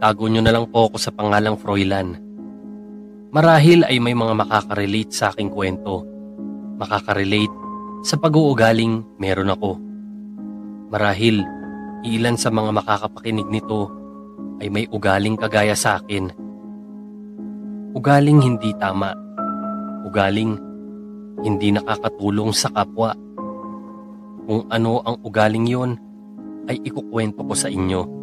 itago nyo na lang po ako sa pangalang Froilan. Marahil ay may mga makakarelate sa aking kwento. Makakarelate sa pag-uugaling meron ako. Marahil, ilan sa mga makakapakinig nito ay may ugaling kagaya sa akin. Ugaling hindi tama. Ugaling hindi nakakatulong sa kapwa. Kung ano ang ugaling yon ay ikukwento ko sa inyo.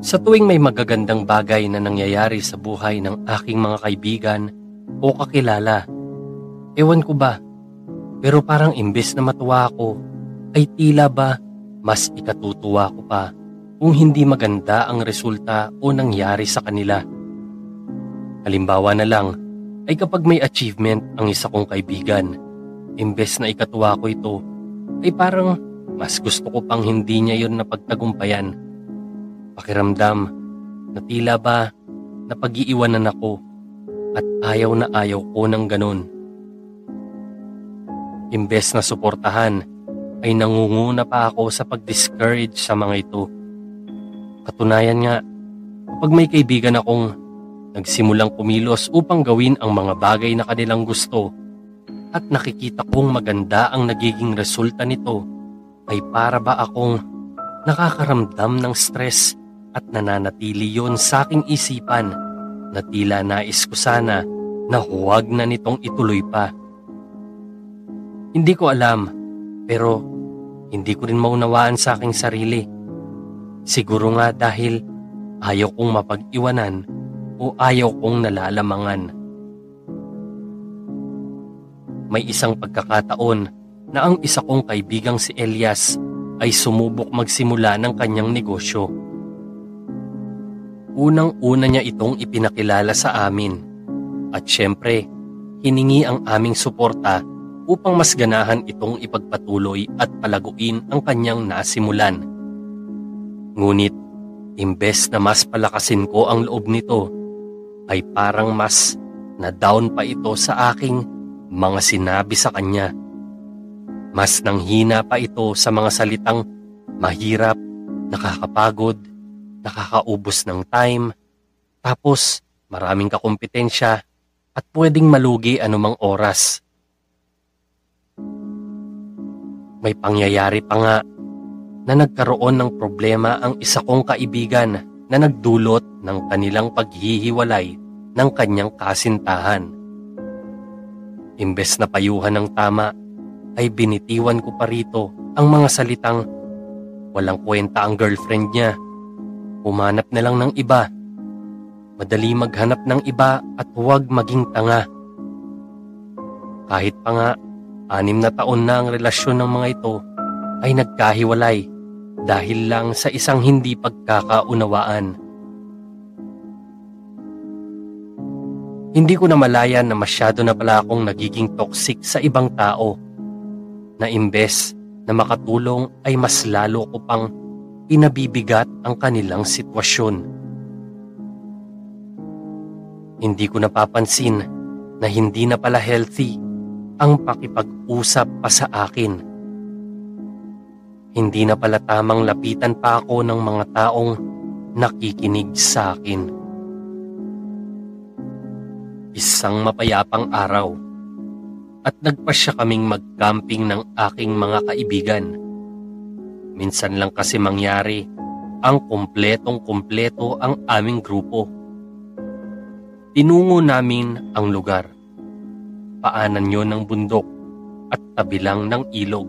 Sa tuwing may magagandang bagay na nangyayari sa buhay ng aking mga kaibigan o kakilala, ewan ko ba, pero parang imbes na matuwa ako, ay tila ba mas ikatutuwa ko pa kung hindi maganda ang resulta o nangyari sa kanila. Halimbawa na lang, ay kapag may achievement ang isa kong kaibigan, imbes na ikatuwa ko ito, ay parang mas gusto ko pang hindi niya yon napagtagumpayan. Pakiramdam na tila ba na pag-iiwanan ako at ayaw na ayaw ko ng ganun. Imbes na suportahan, ay nangunguna pa ako sa pag-discourage sa mga ito. Katunayan nga, kapag may kaibigan akong nagsimulang kumilos upang gawin ang mga bagay na kanilang gusto at nakikita kong maganda ang nagiging resulta nito, ay para ba akong nakakaramdam ng stress at nananatili yon sa aking isipan na tila nais ko sana na huwag na nitong ituloy pa. Hindi ko alam pero hindi ko rin maunawaan sa aking sarili. Siguro nga dahil ayaw kong mapag-iwanan o ayaw kong nalalamangan. May isang pagkakataon na ang isa kong kaibigang si Elias ay sumubok magsimula ng kanyang negosyo. Unang-una niya itong ipinakilala sa amin at syempre, hiningi ang aming suporta upang mas ganahan itong ipagpatuloy at palaguin ang kanyang nasimulan. Ngunit, imbes na mas palakasin ko ang loob nito, ay parang mas na-down pa ito sa aking mga sinabi sa kanya. Mas nanghina pa ito sa mga salitang mahirap, nakakapagod, nakakaubos ng time, tapos maraming kakumpetensya at pwedeng malugi anumang oras. May pangyayari pa nga na nagkaroon ng problema ang isa kong kaibigan na nagdulot ng kanilang paghihiwalay ng kanyang kasintahan. Imbes na payuhan ng tama, ay binitiwan ko pa rito ang mga salitang walang kwenta ang girlfriend niya. Humanap na lang ng iba. Madali maghanap ng iba at huwag maging tanga. Kahit pa nga, anim na taon na ang relasyon ng mga ito ay nagkahiwalay dahil lang sa isang hindi pagkakaunawaan. Hindi ko na malaya na masyado na pala akong nagiging toxic sa ibang tao na imbes na makatulong ay mas lalo ko pang inabibigat ang kanilang sitwasyon. Hindi ko napapansin na hindi na pala healthy ang pakipag-usap pa sa akin. Hindi na pala tamang lapitan pa ako ng mga taong nakikinig sa akin. Isang mapayapang araw at nagpasya kaming mag-camping ng aking mga kaibigan. Minsan lang kasi mangyari ang kumpletong kumpleto ang aming grupo. Tinungo namin ang lugar. Paanan yon ng bundok at tabilang ng ilog.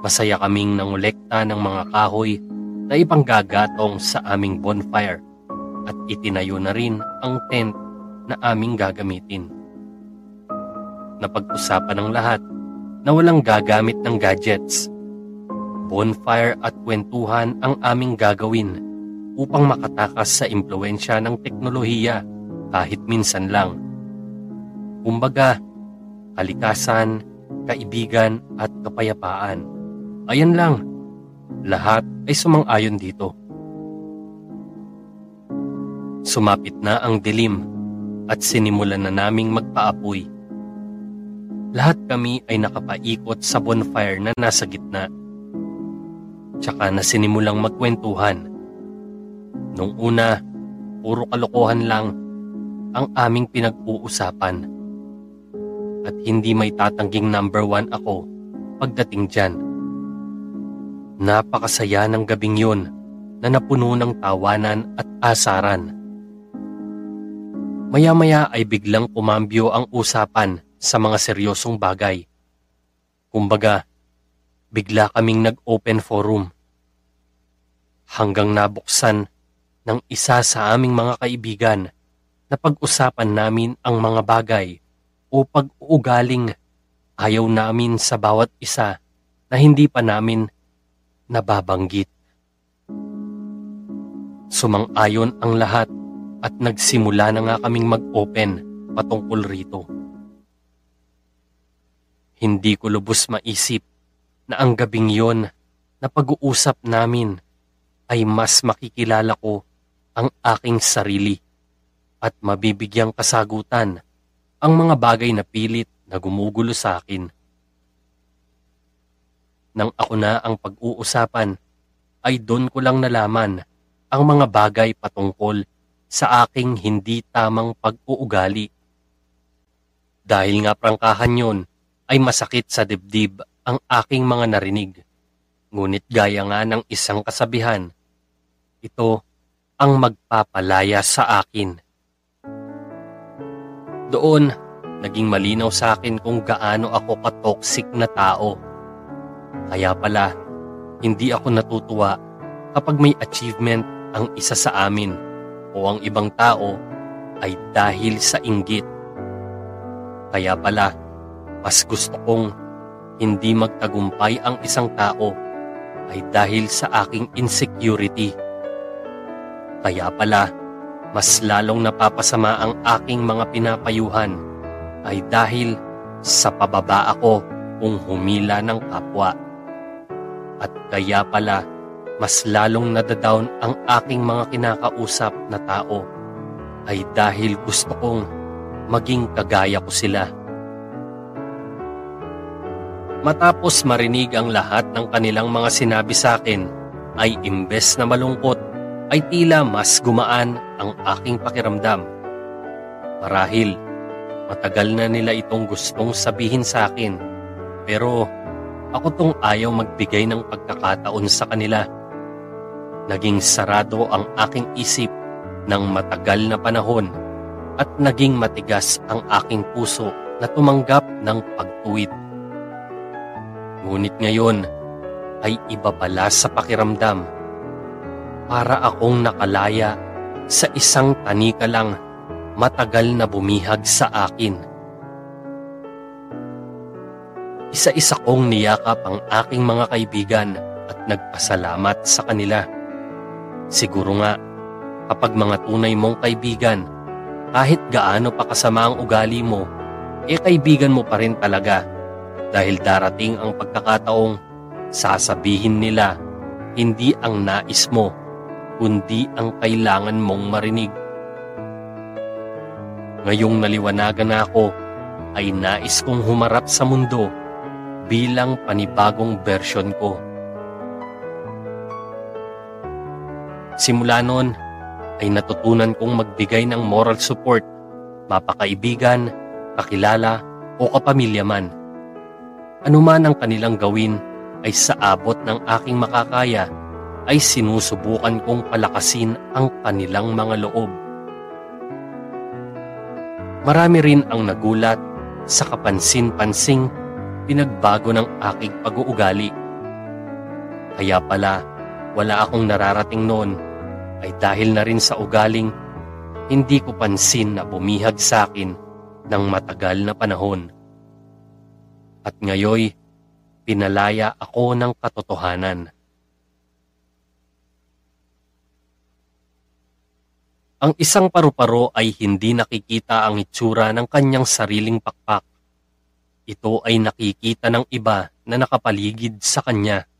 Masaya kaming nangolekta ng mga kahoy na ipanggagatong sa aming bonfire at itinayo na rin ang tent na aming gagamitin napag-usapan ng lahat na walang gagamit ng gadgets. Bonfire at kwentuhan ang aming gagawin upang makatakas sa impluensya ng teknolohiya kahit minsan lang. Kumbaga, kalikasan, kaibigan at kapayapaan. Ayan lang, lahat ay sumang-ayon dito. Sumapit na ang dilim at sinimulan na naming magpaapoy lahat kami ay nakapaikot sa bonfire na nasa gitna. Tsaka na sinimulang magkwentuhan. Nung una, puro kalokohan lang ang aming pinag-uusapan. At hindi may tatangging number one ako pagdating dyan. Napakasaya ng gabing yun na napuno ng tawanan at asaran. Maya-maya ay biglang kumambyo ang usapan sa mga seryosong bagay. Kumbaga, bigla kaming nag-open forum. Hanggang nabuksan ng isa sa aming mga kaibigan na pag-usapan namin ang mga bagay o pag-uugaling ayaw namin sa bawat isa na hindi pa namin nababanggit. Sumang-ayon ang lahat at nagsimula na nga kaming mag-open patungkol rito. Hindi ko lubos maisip na ang gabing yon na pag-uusap namin ay mas makikilala ko ang aking sarili at mabibigyang kasagutan ang mga bagay na pilit na gumugulo sa akin. Nang ako na ang pag-uusapan, ay doon ko lang nalaman ang mga bagay patungkol sa aking hindi tamang pag-uugali. Dahil nga prangkahan yon ay masakit sa dibdib ang aking mga narinig. Ngunit gaya nga ng isang kasabihan, ito ang magpapalaya sa akin. Doon, naging malinaw sa akin kung gaano ako katoksik na tao. Kaya pala, hindi ako natutuwa kapag may achievement ang isa sa amin o ang ibang tao ay dahil sa inggit. Kaya pala, mas gusto kong hindi magtagumpay ang isang tao ay dahil sa aking insecurity. Kaya pala, mas lalong napapasama ang aking mga pinapayuhan ay dahil sa pababa ako kung humila ng kapwa. At kaya pala mas lalong nadadown ang aking mga kinakausap na tao ay dahil gusto kong maging kagaya ko sila. Matapos marinig ang lahat ng kanilang mga sinabi sa akin, ay imbes na malungkot ay tila mas gumaan ang aking pakiramdam. Marahil, matagal na nila itong gustong sabihin sa akin, pero ako tong ayaw magbigay ng pagkakataon sa kanila. Naging sarado ang aking isip ng matagal na panahon at naging matigas ang aking puso na tumanggap ng pagtuwid. Ngunit ngayon ay iba pala sa pakiramdam para akong nakalaya sa isang tanika lang matagal na bumihag sa akin. Isa-isa kong niyakap ang aking mga kaibigan at nagpasalamat sa kanila. Siguro nga, kapag mga tunay mong kaibigan, kahit gaano pa kasama ang ugali mo, eh kaibigan mo pa rin talaga dahil darating ang pagkakataong sasabihin nila hindi ang nais mo kundi ang kailangan mong marinig. Ngayong naliwanagan na ako, ay nais kong humarap sa mundo bilang panibagong version ko. Simula noon, ay natutunan kong magbigay ng moral support, mapakaibigan, kakilala o kapamilya man. Ano man ang kanilang gawin ay sa abot ng aking makakaya ay sinusubukan kong palakasin ang kanilang mga loob. Marami rin ang nagulat sa kapansin-pansing pinagbago ng aking pag-uugali. Kaya pala, wala akong nararating noon ay dahil na rin sa ugaling hindi ko pansin na bumihag sa akin ng matagal na panahon. At ngayoy, pinalaya ako ng katotohanan. Ang isang paru-paro ay hindi nakikita ang itsura ng kanyang sariling pakpak. Ito ay nakikita ng iba na nakapaligid sa kanya.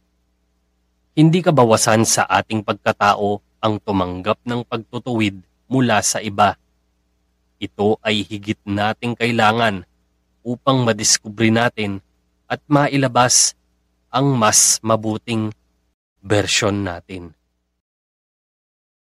Hindi kabawasan sa ating pagkatao ang tumanggap ng pagtutuwid mula sa iba. Ito ay higit nating kailangan upang madiskubre natin at mailabas ang mas mabuting version natin.